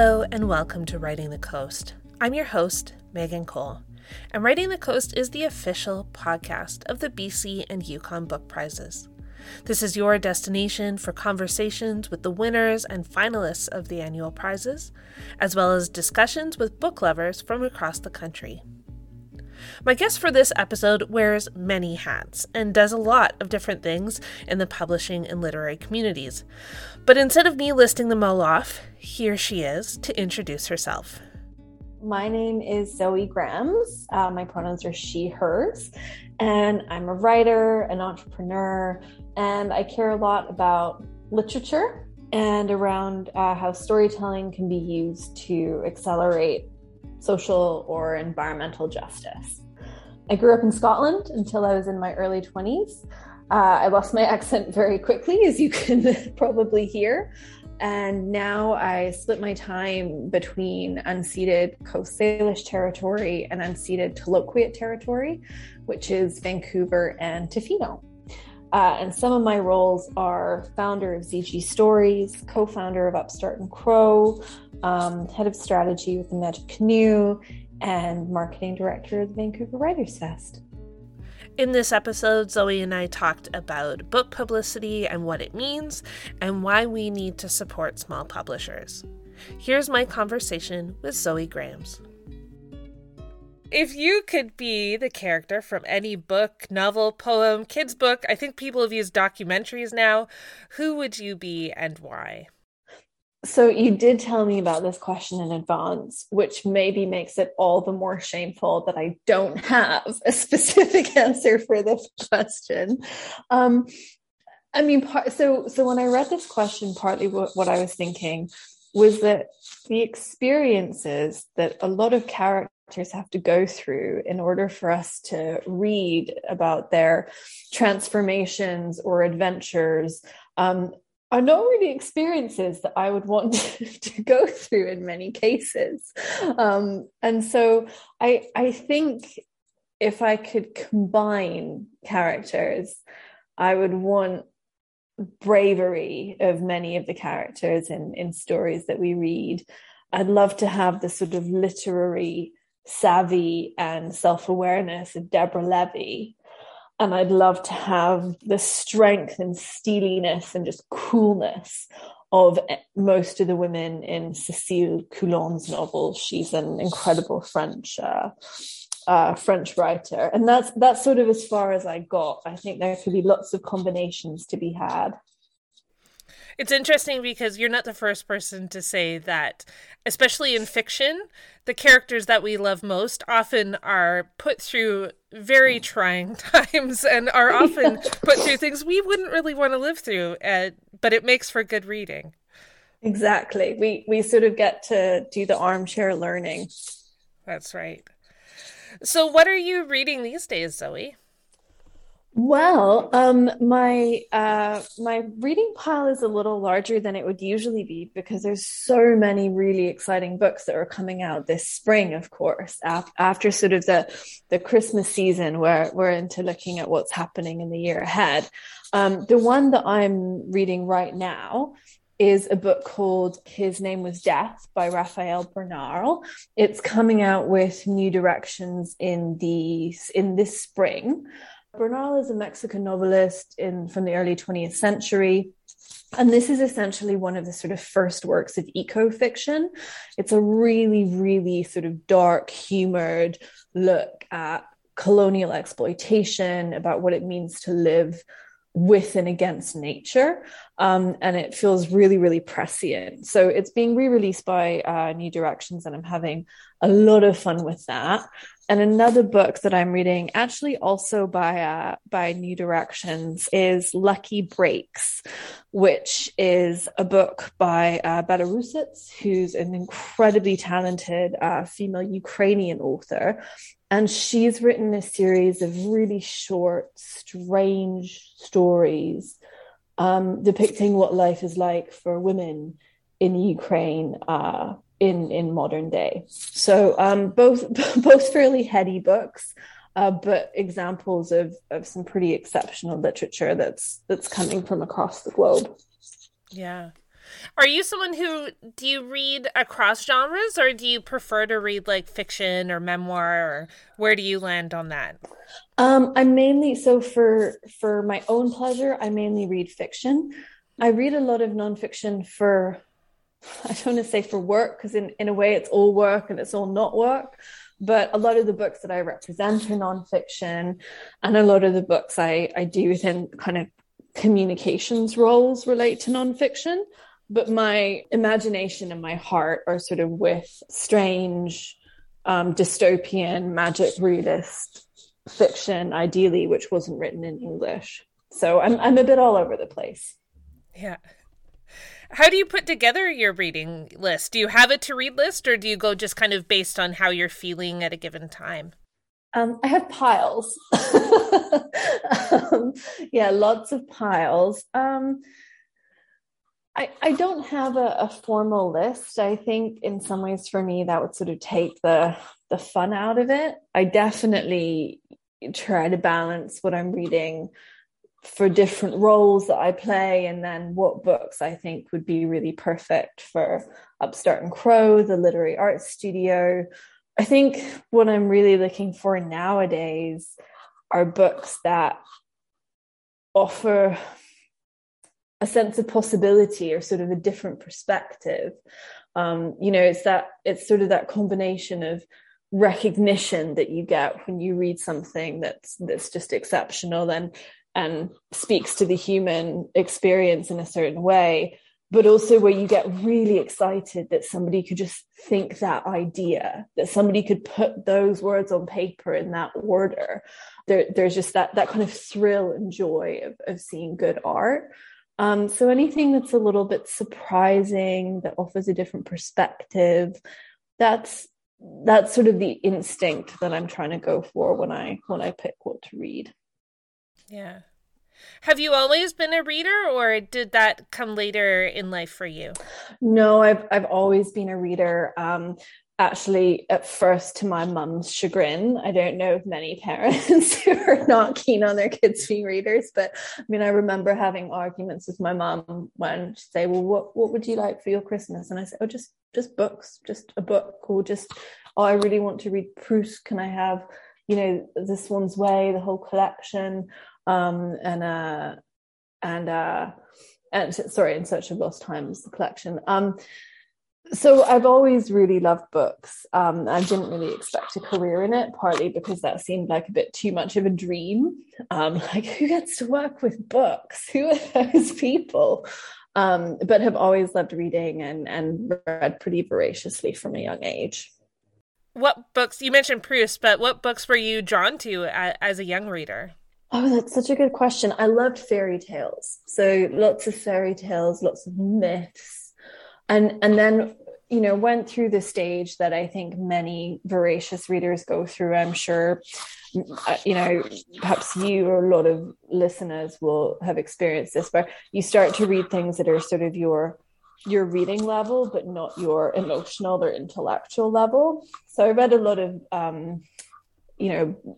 Hello, and welcome to Writing the Coast. I'm your host, Megan Cole, and Writing the Coast is the official podcast of the BC and Yukon Book Prizes. This is your destination for conversations with the winners and finalists of the annual prizes, as well as discussions with book lovers from across the country. My guest for this episode wears many hats and does a lot of different things in the publishing and literary communities. But instead of me listing them all off, here she is to introduce herself. My name is Zoe Grams. Uh, my pronouns are she, hers. And I'm a writer, an entrepreneur, and I care a lot about literature and around uh, how storytelling can be used to accelerate social or environmental justice. I grew up in Scotland until I was in my early 20s. Uh, I lost my accent very quickly, as you can probably hear. And now I split my time between unceded Coast Salish territory and unceded Tla-o-qui-aht territory, which is Vancouver and Tofino. Uh, and some of my roles are founder of ZG Stories, co founder of Upstart and Crow, um, head of strategy with the Magic Canoe, and marketing director of the Vancouver Writers Fest. In this episode, Zoe and I talked about book publicity and what it means, and why we need to support small publishers. Here's my conversation with Zoe Grams. If you could be the character from any book, novel, poem, kids' book, I think people have used documentaries now, who would you be and why? So you did tell me about this question in advance, which maybe makes it all the more shameful that I don't have a specific answer for this question. Um, I mean, part, so so when I read this question, partly what, what I was thinking was that the experiences that a lot of characters have to go through in order for us to read about their transformations or adventures um, are not really experiences that I would want to go through in many cases. Um, and so I I think if I could combine characters, I would want bravery of many of the characters in, in stories that we read. I'd love to have the sort of literary savvy and self-awareness of Deborah Levy and I'd love to have the strength and steeliness and just coolness of most of the women in Cécile Coulon's novel. She's an incredible French uh, uh, French writer, and that's that's sort of as far as I got. I think there could be lots of combinations to be had. It's interesting because you're not the first person to say that, especially in fiction, the characters that we love most often are put through very trying times and are often put through things we wouldn't really want to live through, uh, but it makes for good reading. Exactly. We we sort of get to do the armchair learning. That's right. So what are you reading these days, Zoe? Well, um, my uh, my reading pile is a little larger than it would usually be because there's so many really exciting books that are coming out this spring. Of course, af- after sort of the the Christmas season, where we're into looking at what's happening in the year ahead. Um, the one that I'm reading right now is a book called His Name Was Death by Rafael Bernal. It's coming out with new directions in the in this spring. Bernal is a Mexican novelist in from the early 20th century. And this is essentially one of the sort of first works of eco fiction. It's a really, really sort of dark, humored look at colonial exploitation, about what it means to live with and against nature. Um, and it feels really, really prescient. So it's being re released by uh, New Directions, and I'm having a lot of fun with that. And another book that I'm reading, actually also by uh, by New Directions, is Lucky Breaks, which is a book by uh, Rusets, who's an incredibly talented uh, female Ukrainian author. And she's written a series of really short, strange stories um, depicting what life is like for women in Ukraine uh, in in modern day. So um, both both fairly heady books, uh, but examples of of some pretty exceptional literature that's that's coming from across the globe. Yeah. Are you someone who do you read across genres or do you prefer to read like fiction or memoir or where do you land on that? Um, I mainly so for for my own pleasure, I mainly read fiction. I read a lot of nonfiction for I don't want to say for work because in, in a way it's all work and it's all not work. But a lot of the books that I represent are nonfiction, and a lot of the books I, I do within kind of communications roles relate to nonfiction. But my imagination and my heart are sort of with strange, um, dystopian, magic realist fiction, ideally, which wasn't written in English. So I'm I'm a bit all over the place. Yeah. How do you put together your reading list? Do you have a to read list or do you go just kind of based on how you're feeling at a given time? Um, I have piles. um, yeah, lots of piles. Um, I, I don't have a, a, formal list. I think in some ways for me that would sort of take the the fun out of it. I definitely try to balance what I'm reading for different roles that I play, and then what books I think would be really perfect for Upstart and Crow, the literary arts studio. I think what I'm really looking for nowadays are books that offer a sense of possibility or sort of a different perspective. Um, you know, it's that it's sort of that combination of recognition that you get when you read something that's that's just exceptional and and speaks to the human experience in a certain way but also where you get really excited that somebody could just think that idea that somebody could put those words on paper in that order. There, there's just that that kind of thrill and joy of, of seeing good art. Um, so anything that's a little bit surprising that offers a different perspective that's that's sort of the instinct that i'm trying to go for when i when i pick what to read yeah. Have you always been a reader or did that come later in life for you? No, I've I've always been a reader. Um actually at first to my mum's chagrin. I don't know of many parents who are not keen on their kids being readers, but I mean I remember having arguments with my mum when she'd say, Well, what what would you like for your Christmas? And I said, Oh, just just books, just a book, or just oh I really want to read Proust. Can I have, you know, this one's way, the whole collection? Um, and uh, and uh, and sorry, in search of lost times, collection. Um, so I've always really loved books. Um, I didn't really expect a career in it, partly because that seemed like a bit too much of a dream. Um, like who gets to work with books? Who are those people? Um, but have always loved reading and and read pretty voraciously from a young age. What books you mentioned Proust, but what books were you drawn to as a young reader? Oh, that's such a good question. I loved fairy tales. So lots of fairy tales, lots of myths. And and then, you know, went through the stage that I think many voracious readers go through. I'm sure you know, perhaps you or a lot of listeners will have experienced this, where you start to read things that are sort of your your reading level, but not your emotional or intellectual level. So I read a lot of um, you know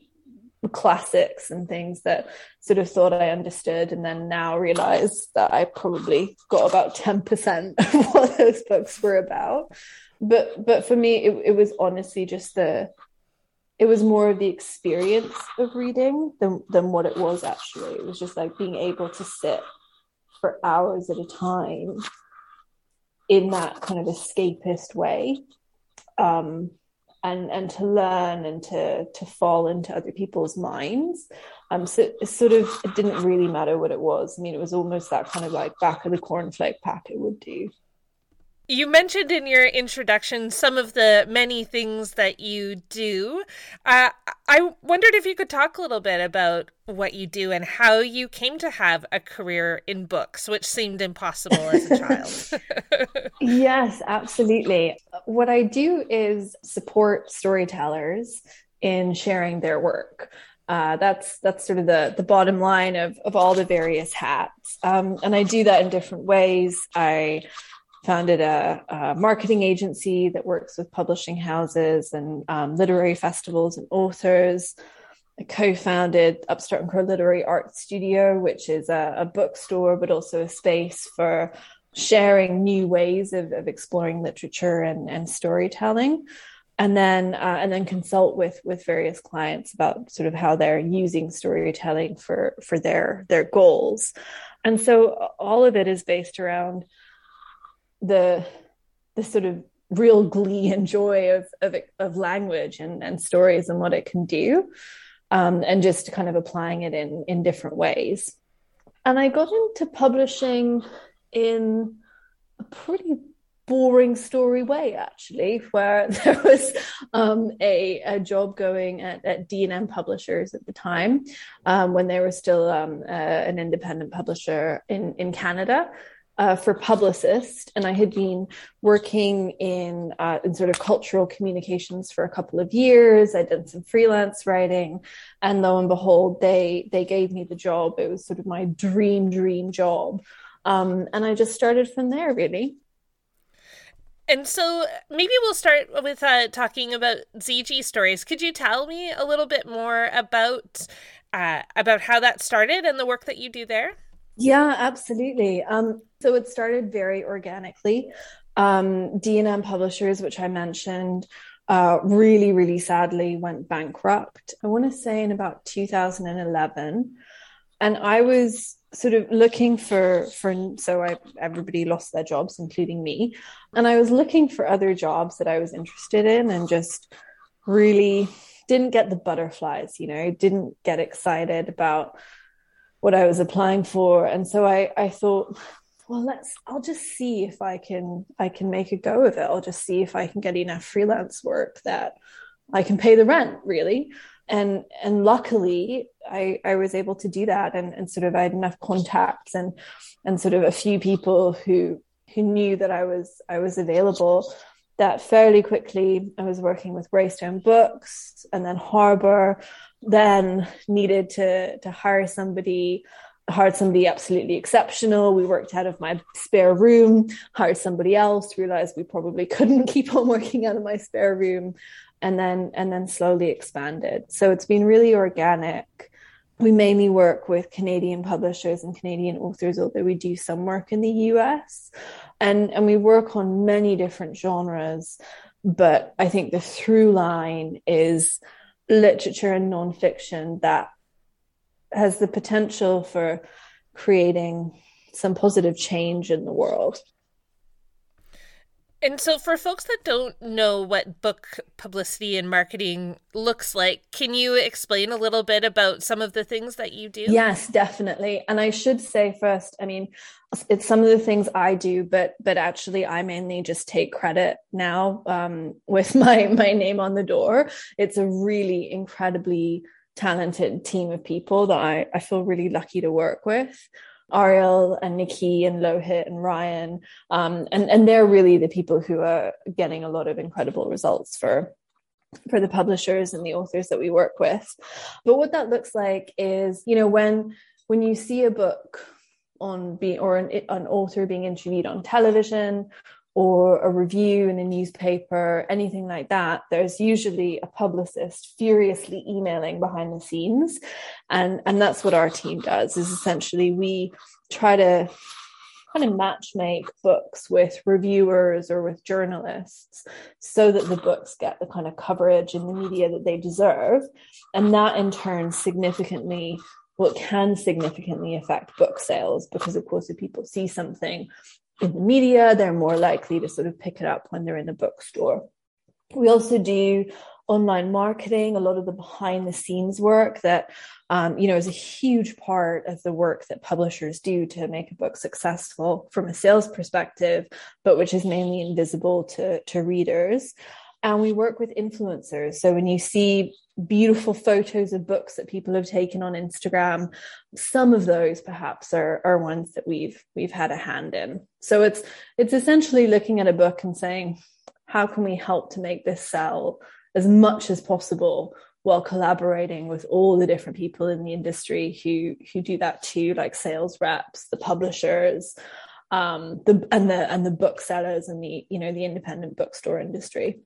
classics and things that sort of thought I understood and then now realize that I probably got about 10% of what those books were about. But but for me it, it was honestly just the it was more of the experience of reading than than what it was actually. It was just like being able to sit for hours at a time in that kind of escapist way. Um, and and to learn and to to fall into other people's minds. Um so it sort of it didn't really matter what it was. I mean it was almost that kind of like back of the cornflake packet would do you mentioned in your introduction some of the many things that you do. Uh, I wondered if you could talk a little bit about what you do and how you came to have a career in books, which seemed impossible as a child. yes, absolutely. What I do is support storytellers in sharing their work. Uh, that's that's sort of the the bottom line of of all the various hats, um, and I do that in different ways. I founded a, a, marketing agency that works with publishing houses and um, literary festivals and authors. I co-founded Upstart and Crow Literary Art Studio, which is a, a bookstore, but also a space for sharing new ways of, of exploring literature and, and storytelling and then uh, and then consult with with various clients about sort of how they're using storytelling for for their their goals and so all of it is based around the the sort of real glee and joy of of, of language and, and stories and what it can do um, and just kind of applying it in in different ways. And i got into publishing in a pretty boring story way actually where there was um, a, a, job going at, at d&m publishers at the time um, when they were still um, uh, an independent publisher in, in canada uh, for publicist and i had been working in, uh, in sort of cultural communications for a couple of years i did some freelance writing and lo and behold they they gave me the job it was sort of my dream dream job um, and I just started from there, really. And so maybe we'll start with uh, talking about ZG stories. Could you tell me a little bit more about uh, about how that started and the work that you do there? Yeah, absolutely. Um, so it started very organically. Um, D&M Publishers, which I mentioned, uh, really, really sadly went bankrupt. I want to say in about 2011, and I was sort of looking for for so I everybody lost their jobs including me and I was looking for other jobs that I was interested in and just really didn't get the butterflies you know didn't get excited about what I was applying for. And so I I thought well let's I'll just see if I can I can make a go of it. I'll just see if I can get enough freelance work that I can pay the rent really. And and luckily I I was able to do that. And and sort of I had enough contacts and and sort of a few people who who knew that I was I was available that fairly quickly I was working with Greystone Books and then Harbor then needed to to hire somebody hired somebody absolutely exceptional. We worked out of my spare room, hired somebody else, realized we probably couldn't keep on working out of my spare room and then and then slowly expanded. So it's been really organic. We mainly work with Canadian publishers and Canadian authors, although we do some work in the US. And and we work on many different genres, but I think the through line is literature and nonfiction that has the potential for creating some positive change in the world. And so, for folks that don't know what book publicity and marketing looks like, can you explain a little bit about some of the things that you do? Yes, definitely. And I should say first, I mean, it's some of the things I do, but but actually, I mainly just take credit now um, with my my name on the door. It's a really incredibly talented team of people that I, I feel really lucky to work with. Ariel and Nikki and Lohit and Ryan. Um, and, and they're really the people who are getting a lot of incredible results for for the publishers and the authors that we work with. But what that looks like is, you know, when when you see a book on being or an, an author being interviewed on television or a review in a newspaper, anything like that, there's usually a publicist furiously emailing behind the scenes. And, and that's what our team does is essentially we try to kind of match make books with reviewers or with journalists so that the books get the kind of coverage in the media that they deserve. And that in turn significantly well, can significantly affect book sales because, of course, if people see something in the media, they're more likely to sort of pick it up when they're in the bookstore. We also do online marketing, a lot of the behind the scenes work that, um, you know, is a huge part of the work that publishers do to make a book successful from a sales perspective, but which is mainly invisible to, to readers. And we work with influencers. So when you see beautiful photos of books that people have taken on Instagram. Some of those perhaps are, are ones that we've we've had a hand in. So it's it's essentially looking at a book and saying, how can we help to make this sell as much as possible while collaborating with all the different people in the industry who who do that too, like sales reps, the publishers, um, the and the and the booksellers and the you know the independent bookstore industry.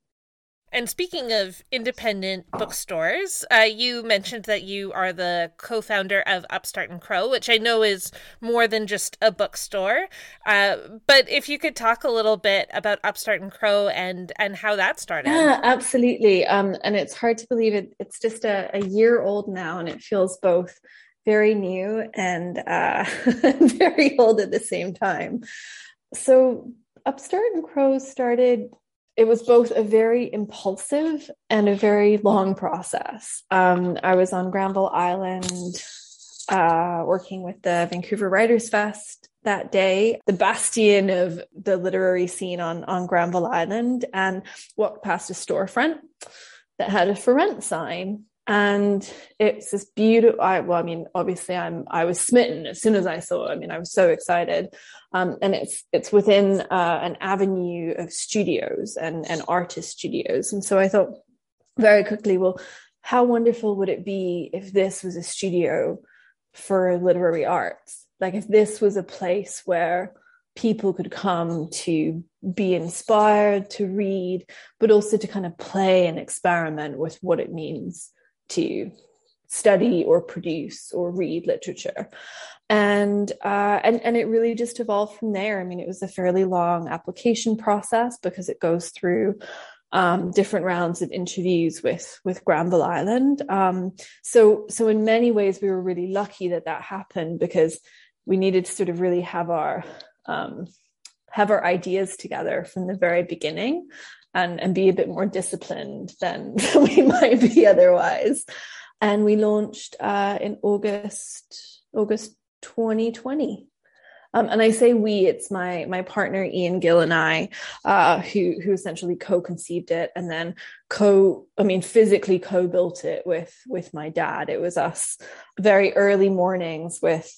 And speaking of independent bookstores, uh, you mentioned that you are the co founder of Upstart and Crow, which I know is more than just a bookstore. Uh, but if you could talk a little bit about Upstart and Crow and, and how that started. Yeah, absolutely. Um, and it's hard to believe it, it's just a, a year old now, and it feels both very new and uh, very old at the same time. So, Upstart and Crow started it was both a very impulsive and a very long process. Um, I was on Granville Island uh, working with the Vancouver Writers Fest that day, the bastion of the literary scene on, on Granville Island, and walked past a storefront that had a for rent sign and it's this beautiful I, well i mean obviously i'm i was smitten as soon as i saw it. I mean i was so excited. Um, and it's it's within uh, an avenue of studios and and artist studios. And so i thought very quickly well how wonderful would it be if this was a studio for literary arts? Like if this was a place where people could come to be inspired to read but also to kind of play and experiment with what it means to study or produce or read literature and uh, and and it really just evolved from there. I mean, it was a fairly long application process because it goes through um, different rounds of interviews with with Granville Island. Um, so so in many ways, we were really lucky that that happened because we needed to sort of really have our um, have our ideas together from the very beginning and, and be a bit more disciplined than we might be otherwise. And we launched uh, in August, August 2020. Um, and I say we, it's my my partner Ian Gill and I, uh, who who essentially co-conceived it and then co, I mean, physically co-built it with with my dad. It was us very early mornings with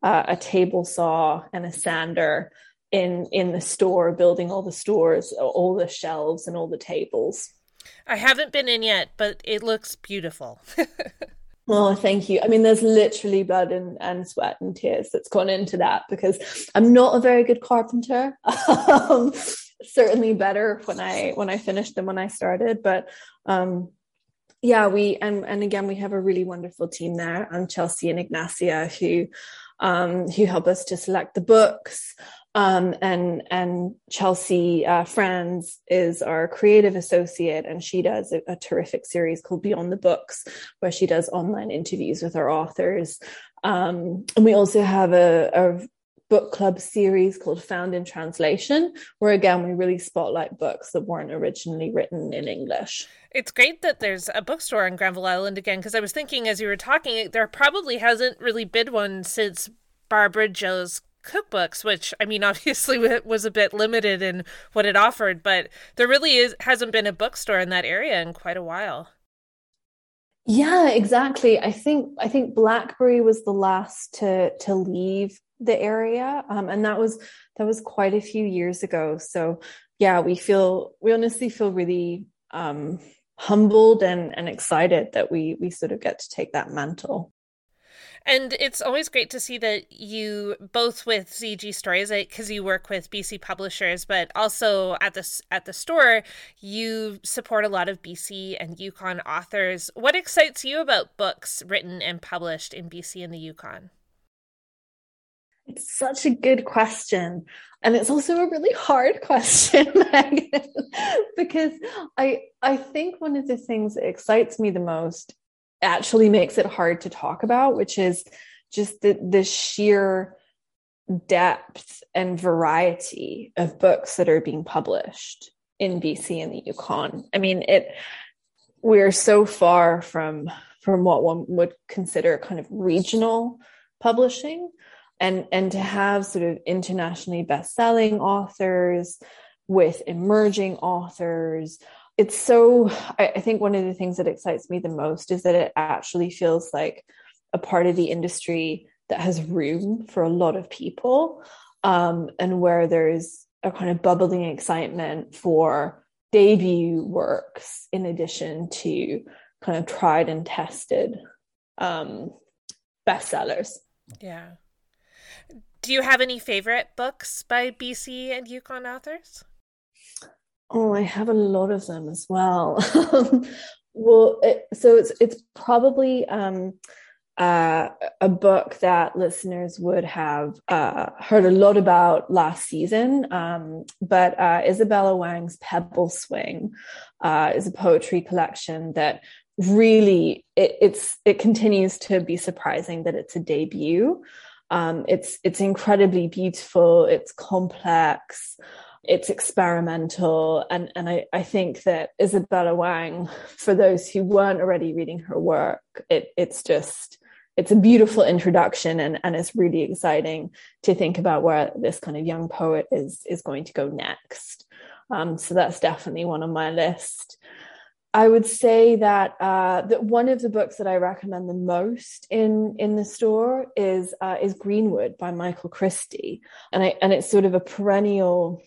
uh, a table saw and a sander, in in the store building all the stores all the shelves and all the tables. I haven't been in yet but it looks beautiful. Oh thank you. I mean there's literally blood and, and sweat and tears that's gone into that because i'm not a very good carpenter. Um, certainly better when i when i finished than when i started but um yeah we and and again we have a really wonderful team there and chelsea and ignacia who um who help us to select the books um, and and Chelsea uh, Franz is our creative associate, and she does a, a, terrific series called Beyond the Books, where she does online interviews with our authors. Um, and we also have a, a book club series called Found in Translation, where again we really spotlight books that weren't originally written in English. It's great that there's a bookstore on Granville Island again, because I was thinking as you were talking, there probably hasn't really been one since Barbara Jo's cookbooks, which I mean, obviously was a bit limited in what it offered, but there really is hasn't been a bookstore in that area in quite a while. Yeah, exactly. I think I think Blackberry was the last to to leave the area, um, and that was that was quite a few years ago. So yeah, we feel we honestly feel really um, humbled and and excited that we we sort of get to take that mantle. And it's always great to see that you both with ZG Stories because you work with BC publishers, but also at the at the store you support a lot of BC and Yukon authors. What excites you about books written and published in BC and the Yukon? It's such a good question. And it's also a really hard question, Megan, because I I think one of the things that excites me the most actually makes it hard to talk about, which is just the, the sheer depth and variety of books that are being published in BC and the Yukon. I mean, it we're so far from from what one would consider kind of regional publishing and and to have sort of internationally best-selling authors with emerging authors it's so I, I think one of the things that excites me the most is that it actually feels like a part of the industry that has room for a lot of people um, and where there's a kind of bubbling excitement for debut works in addition to kind of tried and tested um, bestsellers. Yeah. Do you have any favorite books by BC and Yukon authors? Oh, I have a lot of them as well. well, it, so it's it's probably um, uh, a book that listeners would have uh, heard a lot about last season. Um, but uh, Isabella Wang's Pebble Swing uh, is a poetry collection that really it, it's it continues to be surprising that it's a debut. Um, it's it's incredibly beautiful. It's complex. It's experimental, and and I, I think that Isabella Wang, for those who weren't already reading her work, it it's just it's a beautiful introduction and, and it's really exciting to think about where this kind of young poet is is going to go next. Um, so that's definitely one on my list. I would say that uh, that one of the books that I recommend the most in in the store is uh, is Greenwood by Michael Christie, and I and it's sort of a perennial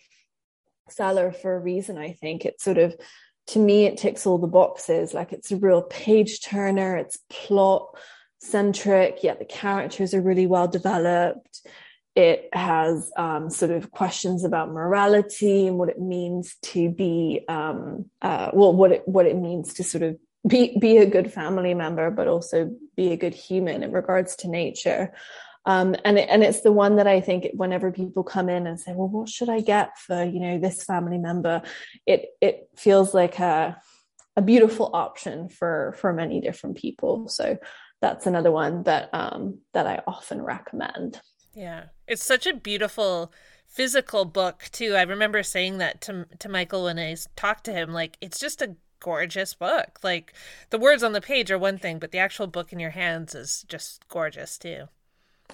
seller for a reason. I think it's sort of to me it ticks all the boxes. Like it's a real page turner. It's plot centric, yet the characters are really well developed. It has um, sort of questions about morality and what it means to be, um, uh, well, what it what it means to sort of be be a good family member, but also be a good human in regards to nature. Um, and it, and it's the one that I think whenever people come in and say, well, what should I get for you know this family member? It it feels like a a beautiful option for for many different people. So that's another one that um, that I often recommend. Yeah, it's such a beautiful physical book too. I remember saying that to to Michael when I talked to him. Like, it's just a gorgeous book. Like the words on the page are one thing, but the actual book in your hands is just gorgeous too.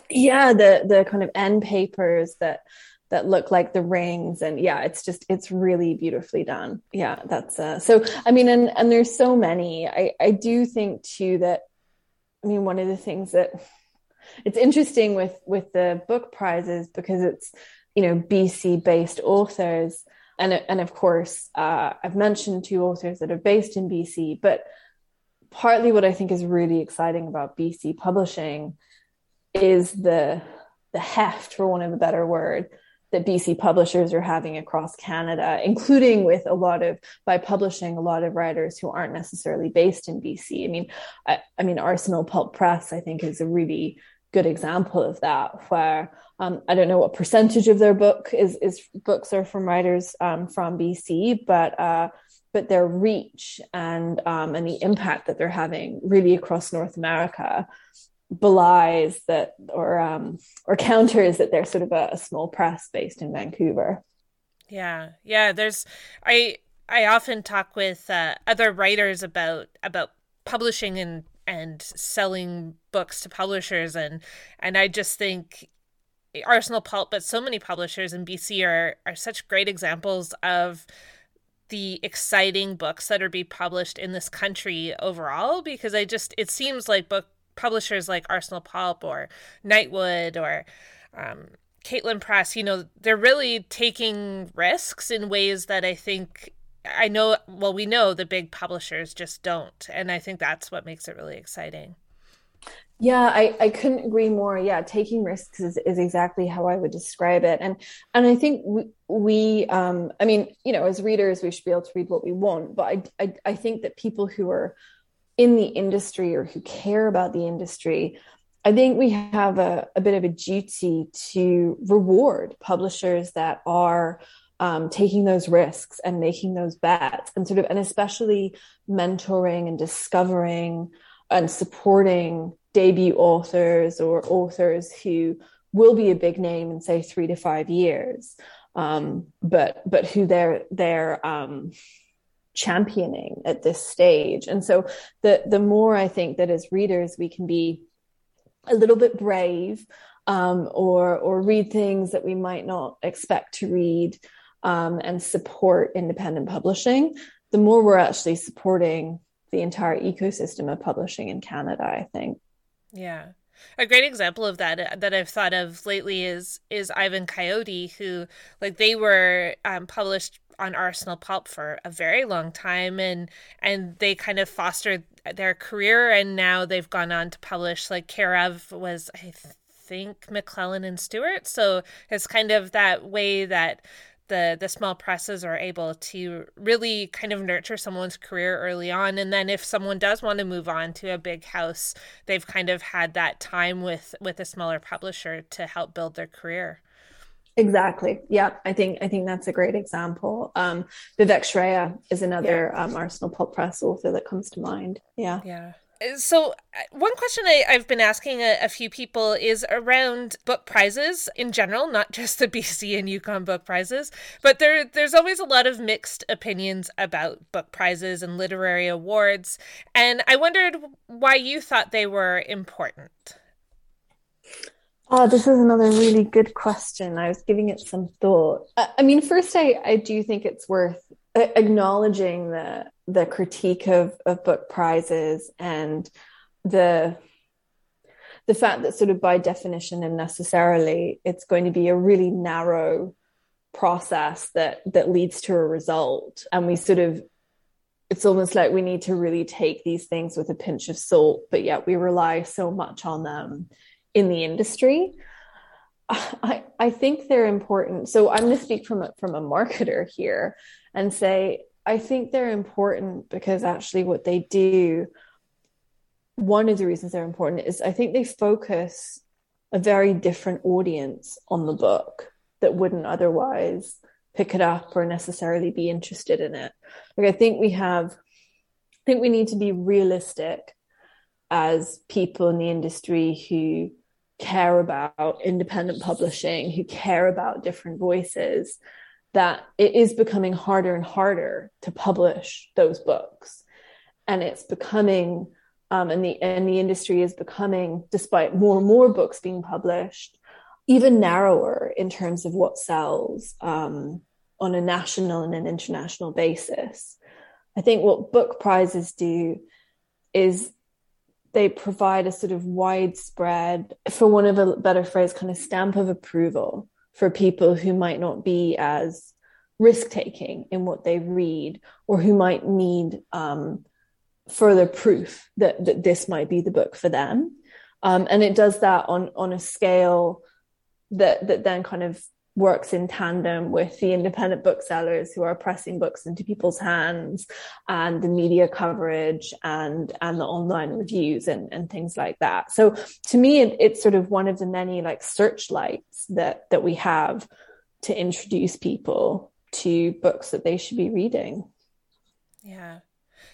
Yeah, the the kind of end papers that that look like the rings and yeah it's just it's really beautifully done. Yeah that's uh so i mean and and there's so many. I i do think too that I mean, one of the things that it's interesting with with the book prizes because it's you know BC based authors, and and of course uh, I've mentioned two authors that are based in BC, but partly what I think is really exciting about BC publishing is the the heft, for want of a better word, that BC publishers are having across Canada, including with a lot of by publishing a lot of writers who aren't necessarily based in BC. I mean, I, I mean, Arsenal Pulp Press, I think, is a really good example of that. Where um, I don't know what percentage of their book is is books are from writers um, from BC, but uh, but their reach and um, and the impact that they're having really across North America belies that or um or counters that they're sort of a, a small press based in Vancouver. Yeah. Yeah, there's I I often talk with uh, other writers about about publishing and and selling books to publishers and and I just think Arsenal Pulp but so many publishers in BC are are such great examples of the exciting books that are being published in this country overall because I just it seems like book publishers like Arsenal Pulp or Nightwood or um, Caitlin Press, you know, they're really taking risks in ways that I think I know, well, we know the big publishers just don't. And I think that's what makes it really exciting. Yeah, I, I couldn't agree more. Yeah, taking risks is, is exactly how I would describe it. And and I think we, we um I mean, you know, as readers we should be able to read what we want, but I I, I think that people who are in the industry or who care about the industry, I think we have a, a bit of a duty to reward publishers that are um, taking those risks and making those bets and sort of, and especially mentoring and discovering and supporting debut authors or authors who will be a big name in say three to five years. Um, but but who they're they're um, championing at this stage. And so the the more I think that as readers we can be a little bit brave um, or or read things that we might not expect to read um, and support independent publishing, the more we're actually supporting the entire ecosystem of publishing in Canada, I think. Yeah. A great example of that uh, that I've thought of lately is is Ivan Coyote, who like they were um, published on Arsenal Pulp for a very long time, and and they kind of fostered their career, and now they've gone on to publish like Care of was I think McClelland and Stewart, so it's kind of that way that the the small presses are able to really kind of nurture someone's career early on. And then if someone does want to move on to a big house they've kind of had that time with with a smaller publisher to help build their career Exactly. Yeah, I think I think that's a great example. Um, Vivek Shraya is another yeah. um, Arsenal Pulp Press author that comes to mind. Yeah. Yeah. So, uh, one question I, have been asking a, a, few people is around book prizes in general, not just the BC and Yukon book prizes, but there there's always a lot of mixed opinions about book prizes and literary awards. And I wondered why you thought they were important. Oh, this is another really good question. I was giving it some thought. I mean, first, I, I do think it's worth uh, acknowledging the the critique of of book prizes and the the fact that sort of by definition and necessarily it's going to be a really narrow process that that leads to a result and we sort of it's almost like we need to really take these things with a pinch of salt but yet we rely so much on them in the industry I, I think they're important. So I'm going to speak from a, from a marketer here and say I think they're important because actually what they do, one of the reasons they're important is I think they focus a very different audience on the book that wouldn't otherwise pick it up or necessarily be interested in it. Like I think we have, I think we need to be realistic as people in the industry who care about independent publishing, who care about different voices, that it is becoming harder and harder to publish those books. And it's becoming, um, and the and the industry is becoming, despite more and more books being published, even narrower in terms of what sells um, on a national and an international basis. I think what book prizes do is they provide a sort of widespread, for one of a better phrase, kind of stamp of approval for people who might not be as risk taking in what they read or who might need um, further proof that, that this might be the book for them. Um, and it does that on, on a scale that, that then kind of works in tandem with the independent booksellers who are pressing books into people's hands and the media coverage and and the online reviews and, and things like that. So to me it, it's sort of one of the many like searchlights that that we have to introduce people to books that they should be reading. Yeah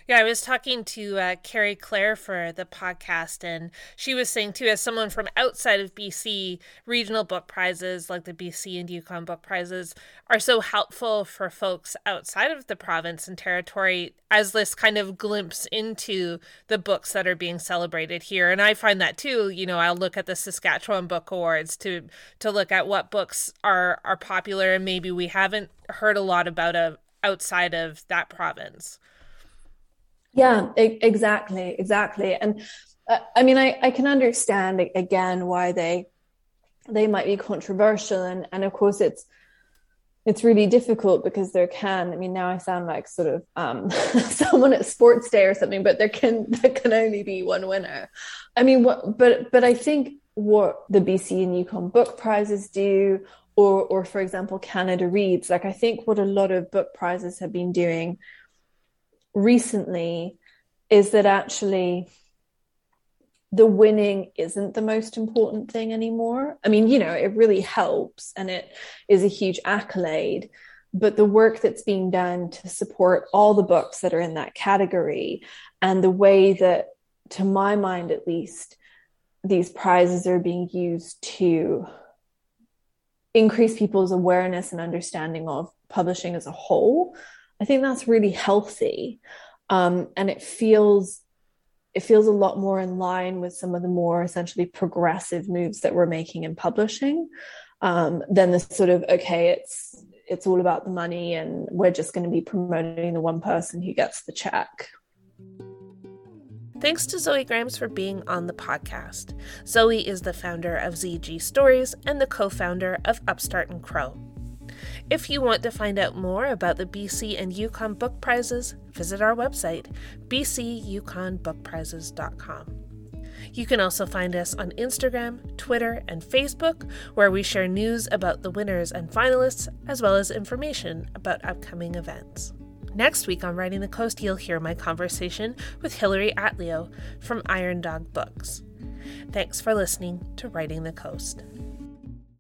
yeah, I was talking to uh, Kerry Clare for the podcast, and she was saying too, as someone from outside of BC, regional book prizes like the BC and Yukon book prizes are so helpful for folks outside of the province and territory as this kind of glimpse into the books that are being celebrated here. And I find that too. You know, I'll look at the Saskatchewan Book Awards to to look at what books are are popular, and maybe we haven't heard a lot about a outside of that province. Yeah, exactly, exactly. And uh, I mean, I, I can understand again why they they might be controversial, and and of course it's it's really difficult because there can. I mean, now I sound like sort of um, someone at Sports Day or something, but there can there can only be one winner. I mean, what? But but I think what the BC and Yukon book prizes do, or or for example Canada Reads, like I think what a lot of book prizes have been doing recently is that actually the winning isn't the most important thing anymore. I mean, you know, it really helps and it is a huge accolade, but the work that's being done to support all the books that are in that category and the way that, to my mind at least, these prizes are being used to increase people's awareness and understanding of publishing as a whole I think that's really healthy. Um, and it feels it feels a lot more in line with some of the more essentially progressive moves that we're making in publishing um, than the sort of okay it's it's all about the money and we're just going to be promoting the one person who gets the check Thanks to Zoe Grams for being on the podcast. Zoe is the founder of ZG Stories and the co founder of Upstart and Crow. If you want to find out more about the BC and Yukon Book Prizes, visit our website, bcyukonbookprizes.com. You can also find us on Instagram, Twitter, and Facebook, where we share news about the winners and finalists, as well as information about upcoming events. Next week on Writing the Coast, you'll hear my conversation with Hilary Atleo from Iron Dog Books. Thanks for listening to Writing the Coast.